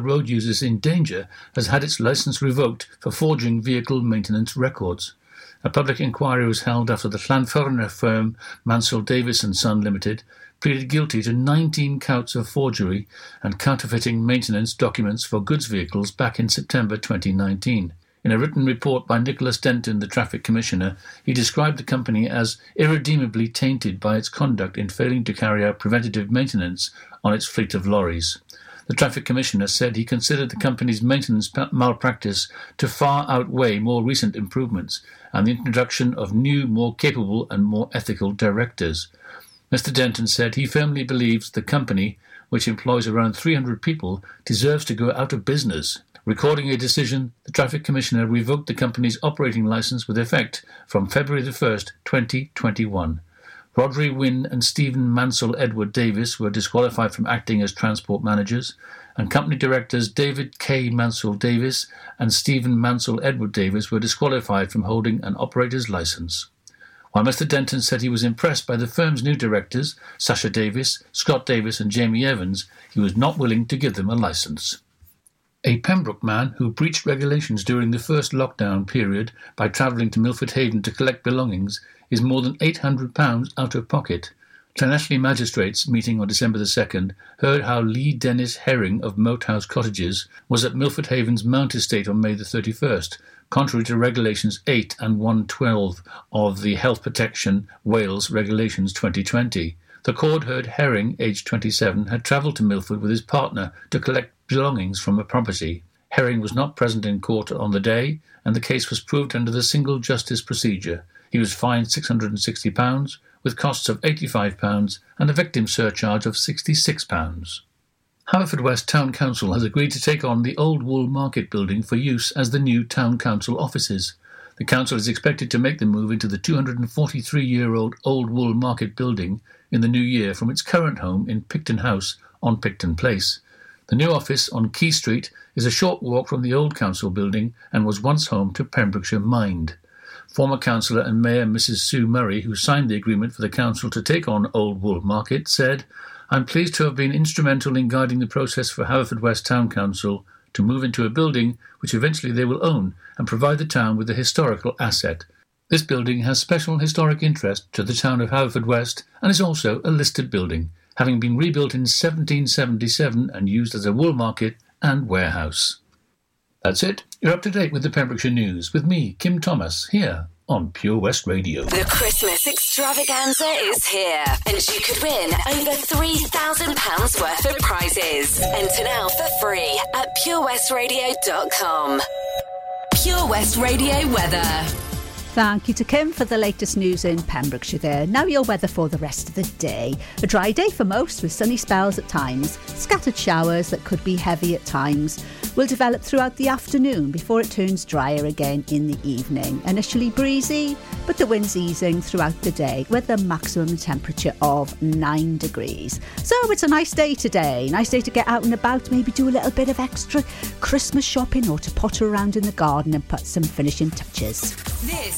road users in danger has had its license revoked for forging vehicle maintenance records. A public inquiry was held after the Llanfyrnach firm Mansel Davies and Son Limited pleaded guilty to 19 counts of forgery and counterfeiting maintenance documents for goods vehicles back in September 2019. In a written report by Nicholas Denton, the Traffic Commissioner, he described the company as irredeemably tainted by its conduct in failing to carry out preventative maintenance on its fleet of lorries. The Traffic Commissioner said he considered the company's maintenance malpractice to far outweigh more recent improvements and the introduction of new, more capable and more ethical directors. Mr. Denton said he firmly believes the company, which employs around 300 people, deserves to go out of business. Recording a decision, the Traffic Commissioner revoked the company's operating license with effect from February 1, 2021. Rodri Wynne and Stephen Mansel Edward Davies were disqualified from acting as transport managers, and company directors David K. Mansel Davies and Stephen Mansel Edward Davies were disqualified from holding an operator's license. While Mr. Denton said he was impressed by the firm's new directors, Sasha Davis, Scott Davis, and Jamie Evans, he was not willing to give them a license. A Pembroke man who breached regulations during the first lockdown period by travelling to Milford Haven to collect belongings is more than £800 out of pocket. Llanelli magistrates, meeting on December the 2nd, heard how Lee Dennis Herring of Moat House Cottages was at Milford Haven's Mount Estate on May the 31st, contrary to Regulations 8 and 112 of the Health Protection Wales Regulations 2020. The court heard Herring, aged 27, had travelled to Milford with his partner to collect belongings from a property. Herring was not present in court on the day, and the case was proved under the single justice procedure. He was fined £660, with costs of £85 and a victim surcharge of £66. Haverfordwest Town Council has agreed to take on the Old Wool Market building for use as the new Town Council offices. The council is expected to make the move into the 243 year old Old Wool Market building in the new year from its current home in Picton House on Picton Place. The new office on Quay Street is a short walk from the old council building and was once home to Pembrokeshire Mind. Former councillor and Mayor Mrs. Sue Murray, who signed the agreement for the council to take on Old Wool Market, said, I'm pleased to have been instrumental in guiding the process for Haverfordwest Town Council to move into a building which eventually they will own and provide the town with a historical asset. This building has special historic interest to the town of Haverfordwest and is also a listed building, having been rebuilt in 1777 and used as a wool market and warehouse. That's it. You're up to date with the Pembrokeshire News with me, Kim Thomas, here on Pure West Radio. The Christmas extravaganza is here, and you could win over £3,000 worth of prizes. Enter now for free at purewestradio.com. Pure West Radio weather. Thank you to Kim for the latest news in Pembrokeshire there. Now your weather for the rest of the day. A dry day for most with sunny spells at times. Scattered showers that could be heavy at times will develop throughout the afternoon before it turns drier again in the evening. Initially breezy, but the wind's easing throughout the day with a maximum temperature of 9 degrees. So it's a nice day today. Nice day to get out and about, maybe do a little bit of extra Christmas shopping or to potter around in the garden and put some finishing touches. This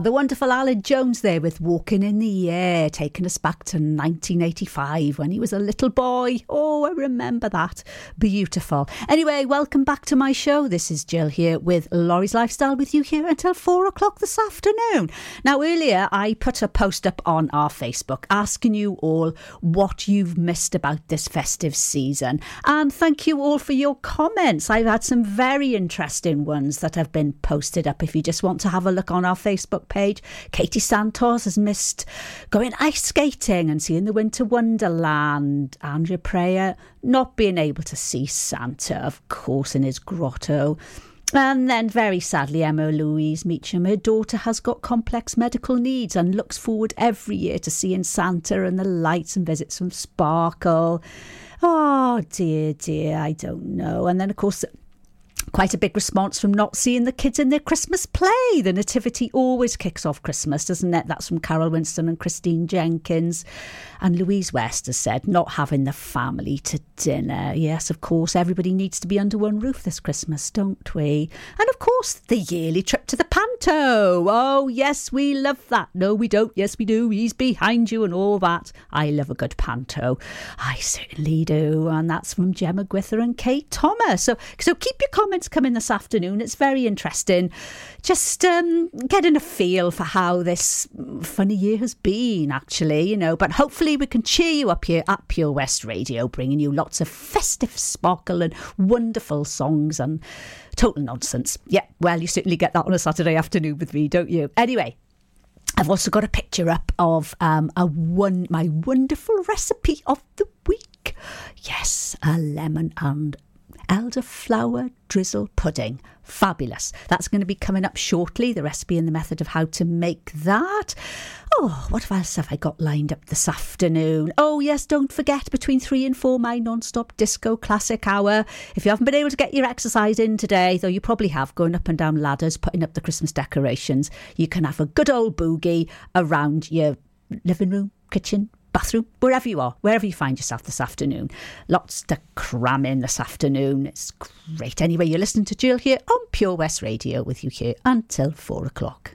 Ah, the wonderful Aled Jones there with Walking in the Air, taking us back to 1985 when he was a little boy. Oh, remember that. Beautiful. Anyway, welcome back to my show. This is Jill here with Lawrie's Lifestyle with you here until four o'clock this afternoon. Now, earlier I put a post up on our Facebook asking you all what you've missed about this festive season. And thank you all for your comments. I've had some very interesting ones that have been posted up if you just want to have a look on our Facebook page. Katie Santos has missed going ice skating and seeing the Winter Wonderland. Andrea Prayer not being able to see Santa, of course, in his grotto. And then, very sadly, Emma Louise Meacham, her daughter, has got complex medical needs and looks forward every year to seeing Santa and the lights and visits from Sparkle. Oh, dear, dear, I don't know. And then, of course, quite a big response from not seeing the kids in their Christmas play. The Nativity always kicks off Christmas, doesn't it? That's from Carol Winston and Christine Jenkins. And Louise West has said, not having the family to dinner. Yes, of course, everybody needs to be under one roof this Christmas, don't we? And of course, the yearly trip to the panto. Oh, yes, we love that. No, we don't. Yes, we do. He's behind you and all that. I love a good panto. I certainly do. And that's from Gemma Gwyther and Kate Thomas. So, so keep your comments coming this afternoon. It's very interesting. Just um, getting a feel for how this funny year has been, actually, you know. But hopefully, we can cheer you up here at Pure West Radio, bringing you lots of festive sparkle and wonderful songs and total nonsense. Yeah, well, you certainly get that on a Saturday afternoon with me, don't you? Anyway. I've also got a picture up of um, a one my wonderful recipe of the week. Yes, a lemon and elderflower drizzle pudding. Fabulous. That's going to be coming up shortly, the recipe and the method of how to make that. Oh, what else have I got lined up this afternoon? Oh, yes, don't forget between three and four, my non stop disco classic hour. If you haven't been able to get your exercise in today, though you probably have, going up and down ladders, putting up the Christmas decorations, you can have a good old boogie around your living room, kitchen, bathroom, wherever you are, wherever you find yourself this afternoon. Lots to cram in this afternoon. It's great. Anyway, you're listening to Jill here on Pure West Radio with you here until four o'clock.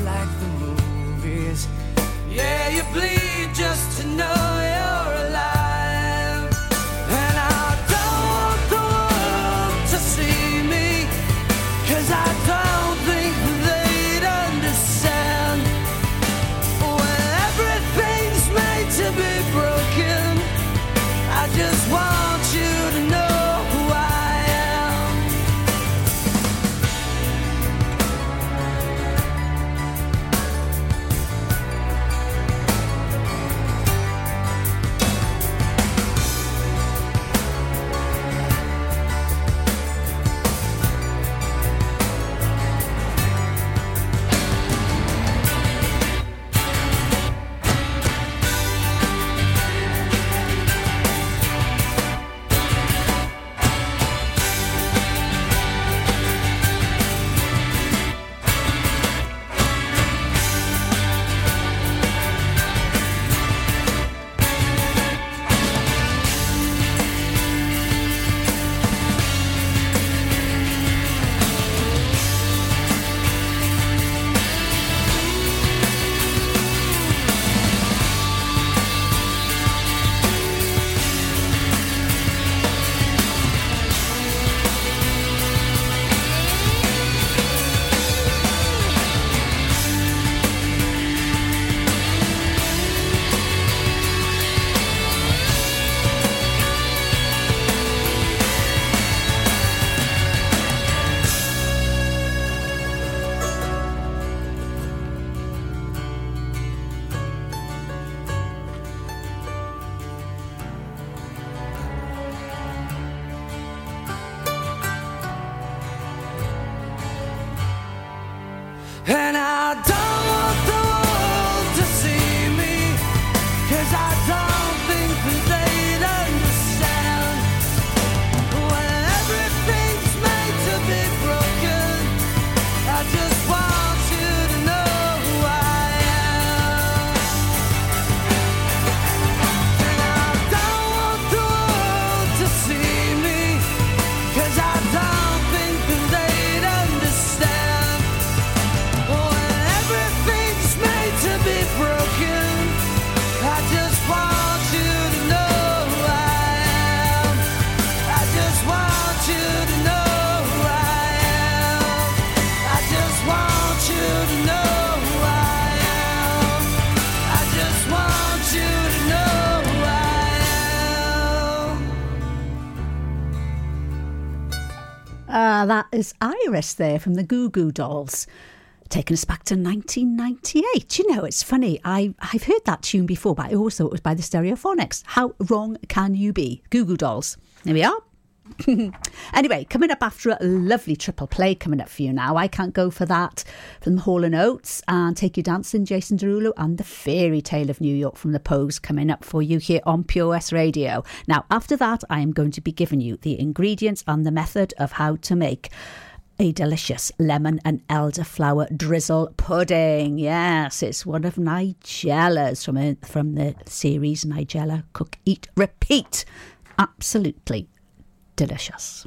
like the movies. Yeah, you bleed just to know you're alive. There from the Goo Goo Dolls. Taking us back to 1998. You know, it's funny. I, I've heard that tune before, but I always thought it was by the Stereophonics. How wrong can you be? Goo Goo Dolls. There we are. anyway, coming up after a lovely triple play coming up for you now. I can't go for that from Hall and Oates and Take You Dancing, Jason Derulo, and the Fairy Tale of New York from the Pogues coming up for you here on Pure West Radio. Now, after that, I am going to be giving you the ingredients and the method of how to make a delicious lemon and elderflower drizzle pudding. Yes, it's one of Nigella's from, a, from the series Nigella Cook, Eat, Repeat. Absolutely delicious.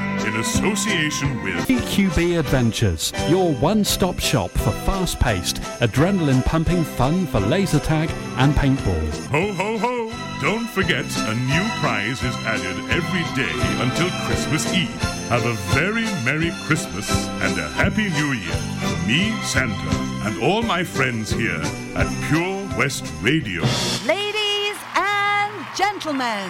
in association with EQB Adventures, your one stop shop for fast paced, adrenaline pumping fun for laser tag and paintball. Ho, ho, ho! Don't forget, a new prize is added every day until Christmas Eve. Have a very Merry Christmas and a Happy New Year from me, Santa, and all my friends here at Pure West Radio. Ladies and gentlemen,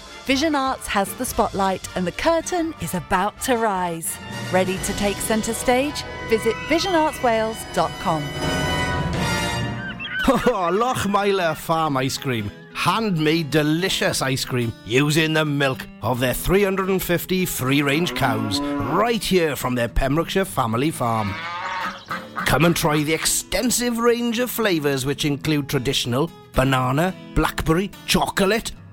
Vision Arts has the spotlight and the curtain is about to rise. Ready to take centre stage? Visit visionartswales.com. Oh, Lochmeyler Farm Ice Cream. Handmade delicious ice cream using the milk of their 350 free range cows right here from their Pembrokeshire family farm. Come and try the extensive range of flavours which include traditional banana, blackberry, chocolate,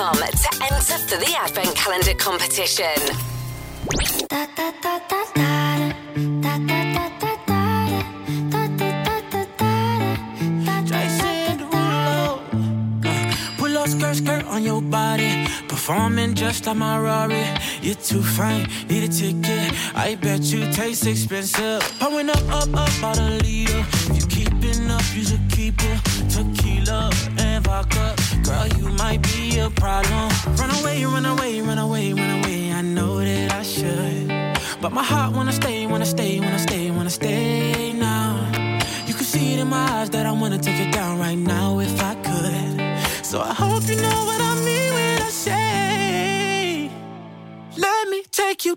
To enter for the Advent Calendar competition. Skirt, skirt on your body. Performing just like my You're too fine, need a ticket. I bet you taste expensive. Up, up, up, a leader. If you keeping up, you should keep it. Tequila But my heart wanna stay, wanna stay, wanna stay, wanna stay now. You can see it in my eyes that I wanna take it down right now if I could. So I hope you know what I mean when I say, Let me take you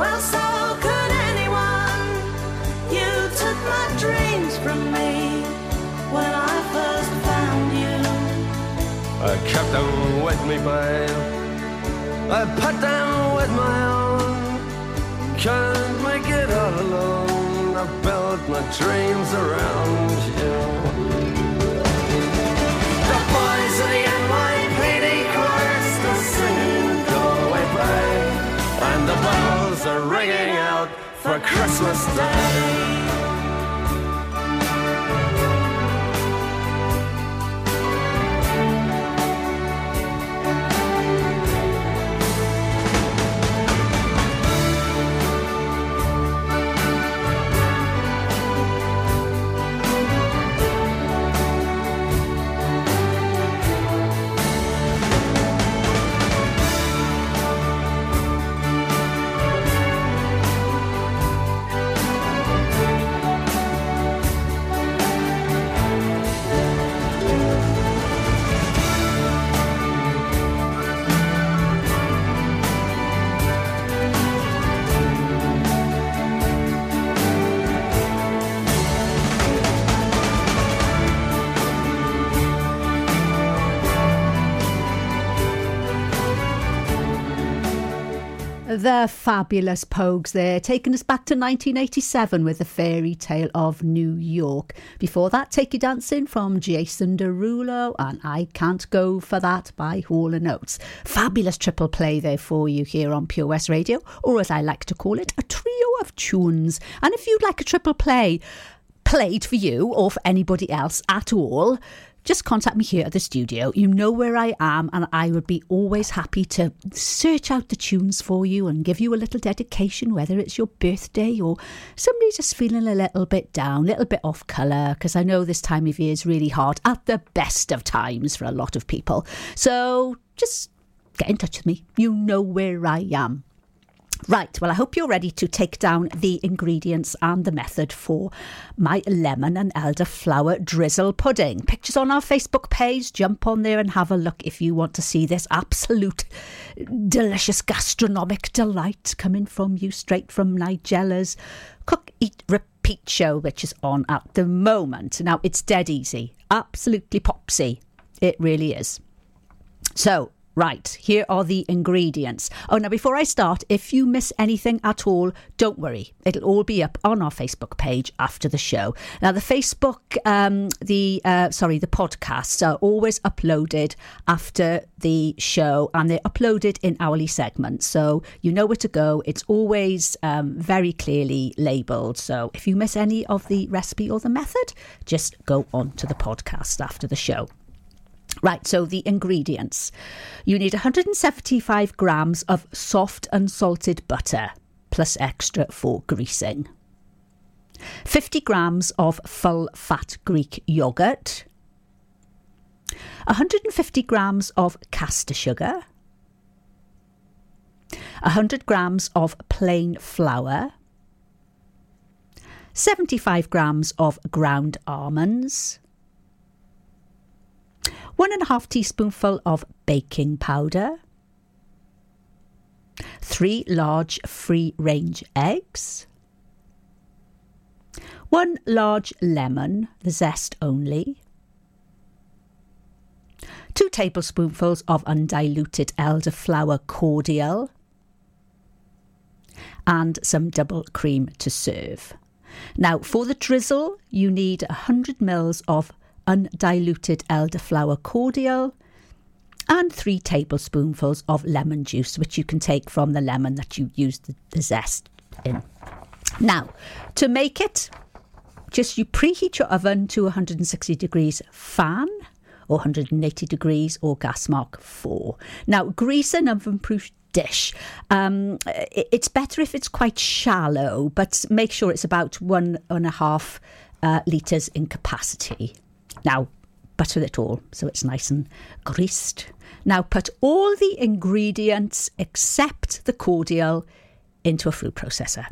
Well, so could anyone. You took my dreams from me when I first found you. I kept them with me, babe. I put them with my own. Can't make it all alone. I built my dreams around you. Bells are ringing out for Christmas Day. The fabulous Pogues there, taking us back to 1987 with the fairy tale of New York. Before that, Take You Dancing from Jason Derulo and I Can't Go For That by Hall & Oates. Fabulous triple play there for you here on Pure West Radio, or as I like to call it, a trio of tunes. And if you'd like a triple play played for you or for anybody else at all, just contact me here at the studio. You know where I am, and I would be always happy to search out the tunes for you and give you a little dedication, whether it's your birthday or somebody just feeling a little bit down, a little bit off colour, because I know this time of year is really hard at the best of times for a lot of people. So just get in touch with me. You know where I am. Right, well, I hope you're ready to take down the ingredients and the method for my lemon and elderflower drizzle pudding. Pictures on our Facebook page. Jump on there and have a look if you want to see this absolute delicious gastronomic delight coming from you straight from Nigella's Cook, Eat, Repeat show, which is on at the moment. Now, it's dead easy, absolutely popsy. It really is. So, Right, here are the ingredients. Oh, now before I start, if you miss anything at all, don't worry. It'll all be up on our Facebook page after the show. Now, the Facebook, um, the uh, sorry, the podcasts are always uploaded after the show, and they're uploaded in hourly segments, so you know where to go. It's always um, very clearly labelled. So if you miss any of the recipe or the method, just go on to the podcast after the show. Right, so the ingredients. You need 175 grams of soft unsalted butter, plus extra for greasing. 50 grams of full fat Greek yogurt. 150 grams of caster sugar. 100 grams of plain flour. 75 grams of ground almonds one and a half teaspoonful of baking powder, three large free range eggs, one large lemon, the zest only, two tablespoonfuls of undiluted elderflower cordial, and some double cream to serve. Now, for the drizzle, you need 100 mils of undiluted elderflower cordial and three tablespoonfuls of lemon juice, which you can take from the lemon that you used the, the zest in. Now, to make it, just you preheat your oven to 160 degrees fan or 180 degrees or gas mark 4. Now, grease an oven proof dish. Um, it's better if it's quite shallow, but make sure it's about one and a half uh, litres in capacity. Now, butter it all so it's nice and greased. Now, put all the ingredients except the cordial into a food processor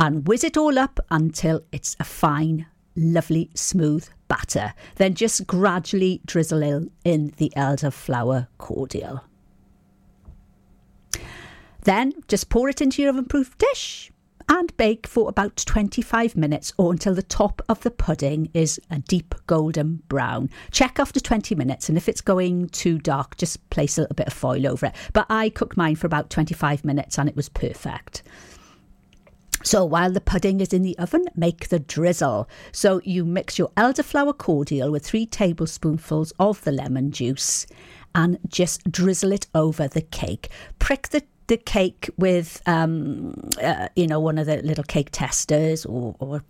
and whiz it all up until it's a fine, lovely, smooth batter. Then just gradually drizzle in- in the elderflower cordial. Then just pour it into your oven proof dish and bake for about 25 minutes or until the top of the pudding is a deep golden brown. Check after 20 minutes and if it's going too dark, just place a little bit of foil over it. But I cooked mine for about 25 minutes and it was perfect. So while the pudding is in the oven, make the drizzle. So you mix your elderflower cordial with three tablespoonfuls of the lemon juice and just drizzle it over the cake. Prick the the cake with, um, uh, you know, one of the little cake testers or, or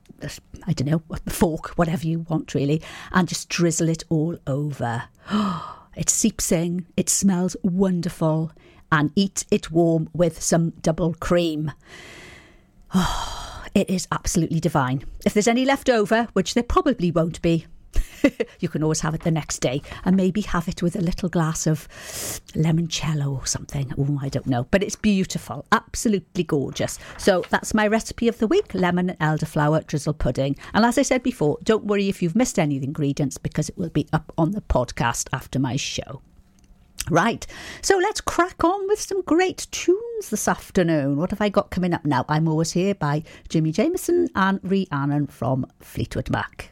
I don't know, a fork, whatever you want really, and just drizzle it all over. It seeps in, it smells wonderful, and eat it warm with some double cream. Oh, it is absolutely divine. If there's any left over, which there probably won't be, you can always have it the next day and maybe have it with a little glass of limoncello or something. Oh, I don't know. But it's beautiful, absolutely gorgeous. So that's my recipe of the week lemon and elderflower drizzle pudding. And as I said before, don't worry if you've missed any of the ingredients because it will be up on the podcast after my show. Right, so let's crack on with some great tunes this afternoon. What have I got coming up now? I'm always here by Jimi Jamison and Rhiannon from Fleetwood Mac.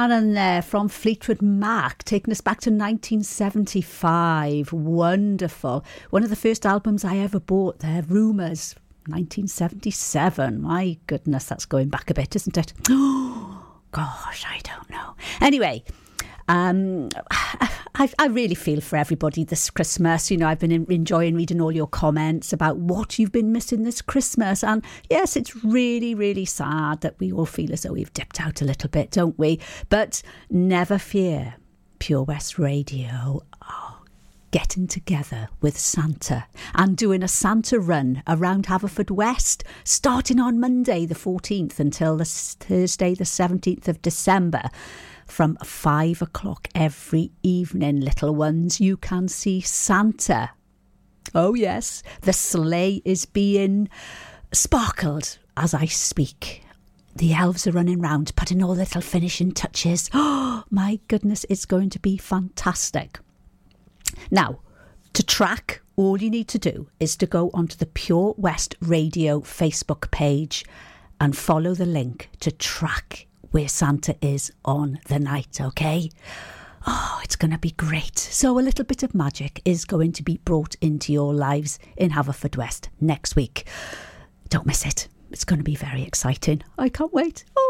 Love's Rhiannon there from Fleetwood Mac, taking us back to 1975. Wonderful. One of the first albums I ever bought there, Rumours, 1977. My goodness, that's going back a bit, isn't it? Oh, Gosh, I don't know. Anyway, um, I, I really feel for everybody this Christmas. You know, I've been enjoying reading all your comments about what you've been missing this Christmas. And yes, it's really, really sad that we all feel as though we've dipped out a little bit, don't we? But never fear, Pure West Radio are getting together with Santa and doing a Santa run around Haverfordwest, starting on Monday the 14th until the Thursday the 17th of December. From five o'clock every evening, little ones, you can see Santa. Oh, yes, the sleigh is being sparkled as I speak. The elves are running round, putting all little finishing touches. Oh, my goodness, it's going to be fantastic. Now, to track, all you need to do is to go onto the Pure West Radio Facebook page and follow the link to track where Santa is on the night, okay? Oh, it's going to be great. So, a little bit of magic is going to be brought into your lives in Haverfordwest next week. Don't miss it. It's going to be very exciting. I can't wait. Oh.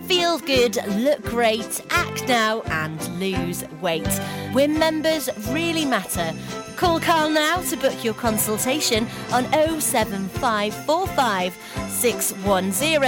Feel good, look great, act now, and lose weight. When members really matter. Call Carl now to book your consultation on 07545 610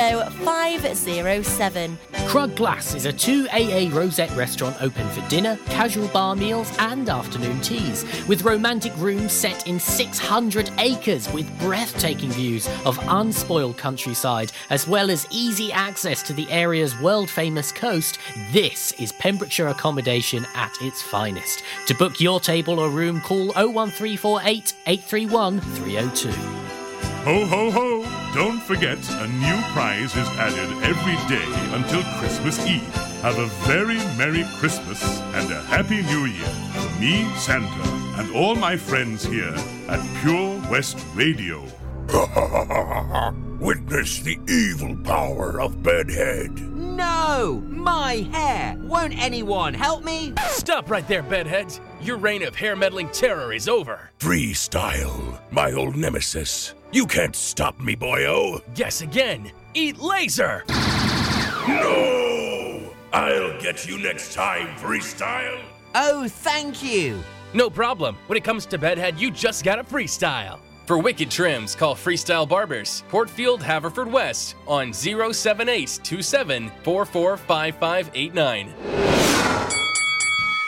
Crug Glas is a 2AA Rosette restaurant open for dinner, casual bar meals, and afternoon teas, with romantic rooms set in 600 acres with breathtaking views of unspoiled countryside, as well as easy access to the area's world famous coast. This is Pembrokeshire accommodation at its finest. To book your table or room, call 01348 831 302. Ho, ho, ho! Don't forget, a new prize is added every day until Christmas Eve. Have a very Merry Christmas and a Happy New Year from me, Santa, and all my friends here at Pure West Radio. Witness the evil power of Bedhead. No! My hair! Won't anyone help me? Stop right there, bedheads. Your reign of hair meddling terror is over. Freestyle, my old nemesis. You can't stop me, boyo. Guess again. Eat laser. No! I'll get you next time, Freestyle. Oh, thank you. No problem. When it comes to bedhead, you just gotta freestyle. For wicked trims, call Freestyle Barbers, Portfield, Haverford West on 07827 445589.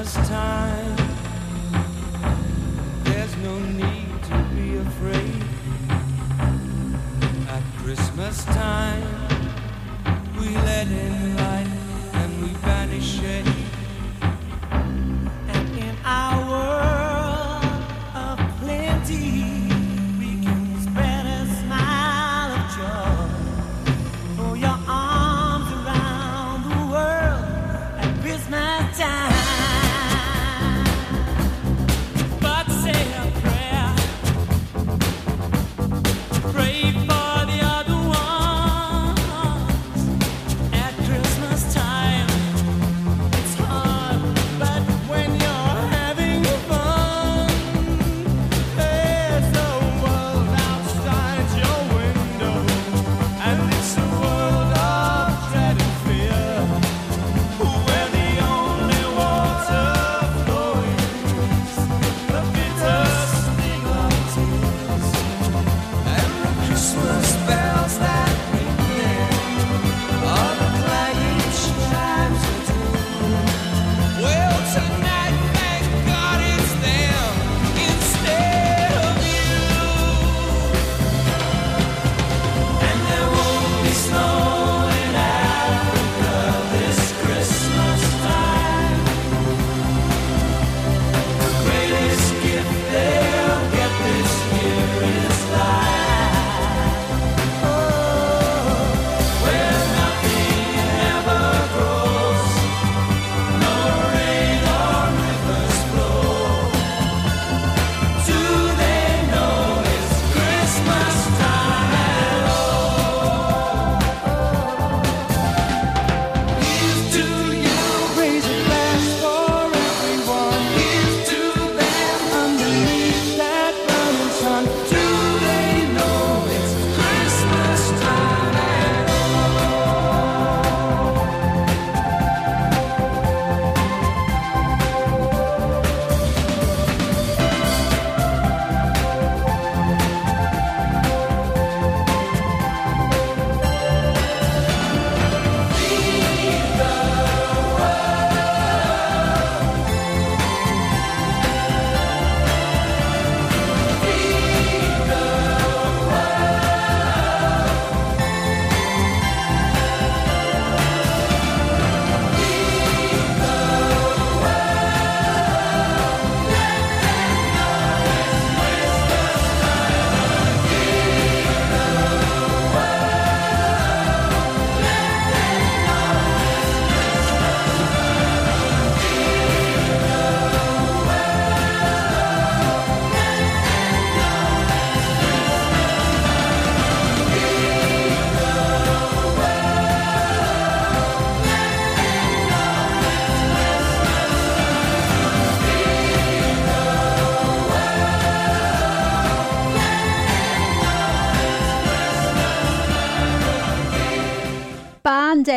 Christmas time. There's no need to be afraid. At Christmas time, we let in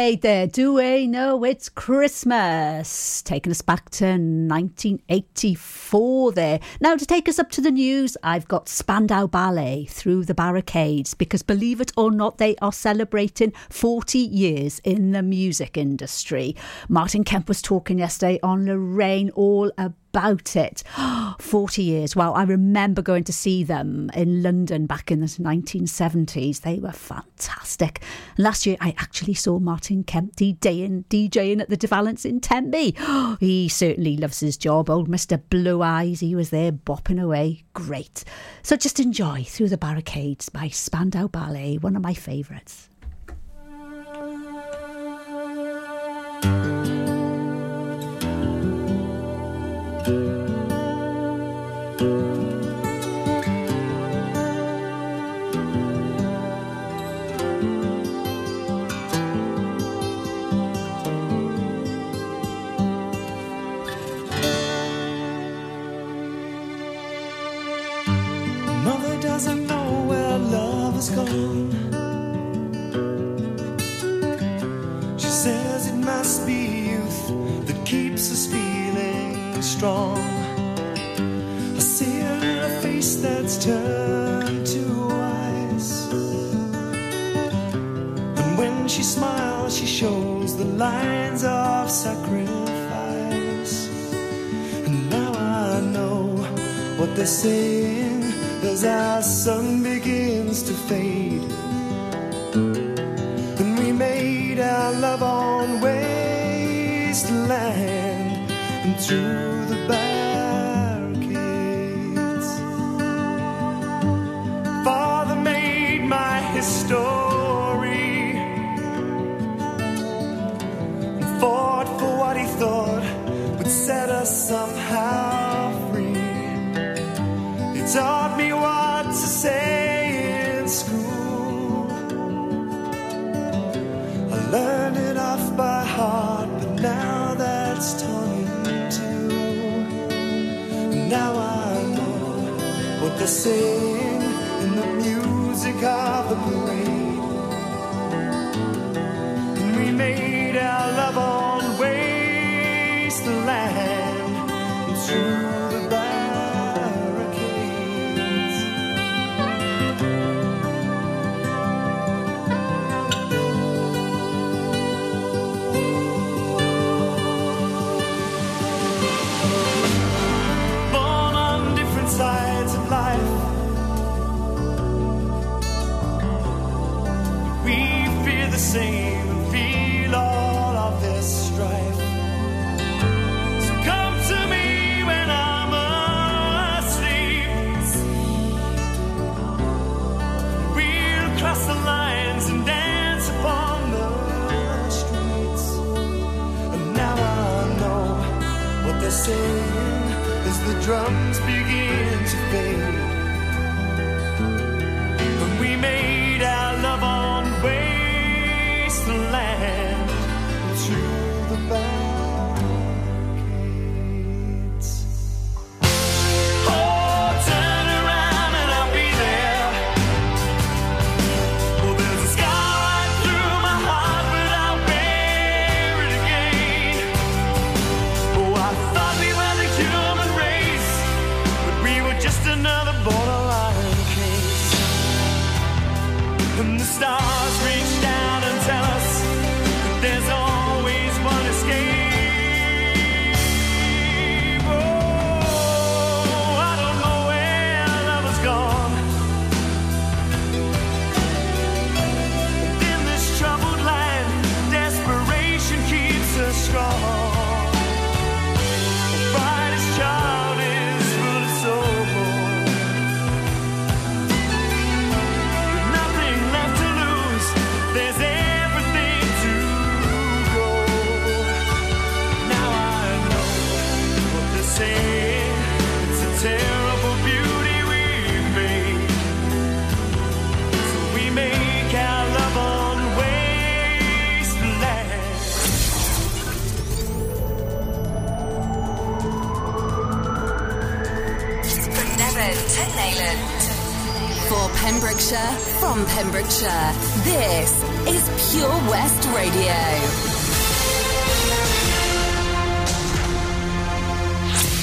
Band there. Do we know it's Christmas? Taking us back to 1984 there. Now, to take us up to the news, I've got Spandau Ballet through the barricades because, believe it or not, they are celebrating 40 years in the music industry. Martin Kemp was talking yesterday on Lorraine all about about it. 40 years. Wow, I remember going to see them in London back in the 1970s. They were fantastic. Last year, I actually saw Martin Kemp DJing, DJing at the De Valence in Tenby. He certainly loves his job. Old Mr. Blue Eyes, he was there bopping away. Great. So just enjoy Through the Barricades by Spandau Ballet, one of my favourites. must be youth that keeps us feeling strong. I see it in a face that's turned to ice. And when she smiles, she shows the lines of sacrifice. And now I know what they're saying as our sun begins to fade. Our love on wasteland and through the barricades. Father made my history and fought for what he thought would set us somehow free. He taught me what they're in the music of the parade. Drums Pembrokeshire, from Pembrokeshire, this is Pure West Radio.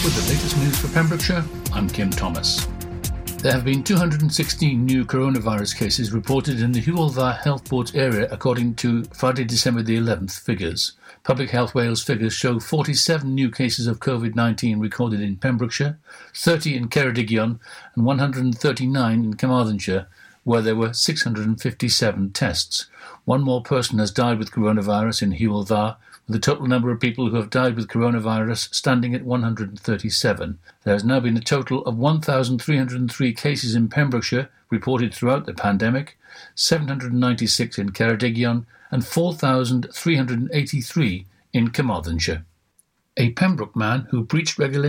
With the latest news for Pembrokeshire, I'm Kim Thomas. There have been 216 new coronavirus cases reported in the Hywel Dda Health Board's area according to Friday, December the 11th figures. Public Health Wales figures show 47 new cases of COVID-19 recorded in Pembrokeshire, 30 in Ceredigion and 139 in Carmarthenshire, where there were 657 tests. One more person has died with coronavirus in Hywel Dda, with the total number of people who have died with coronavirus standing at 137. There has now been a total of 1,303 cases in Pembrokeshire reported throughout the pandemic, 796 in Ceredigion, and 4,383 in Carmarthenshire. A Pembroke man who breached regulations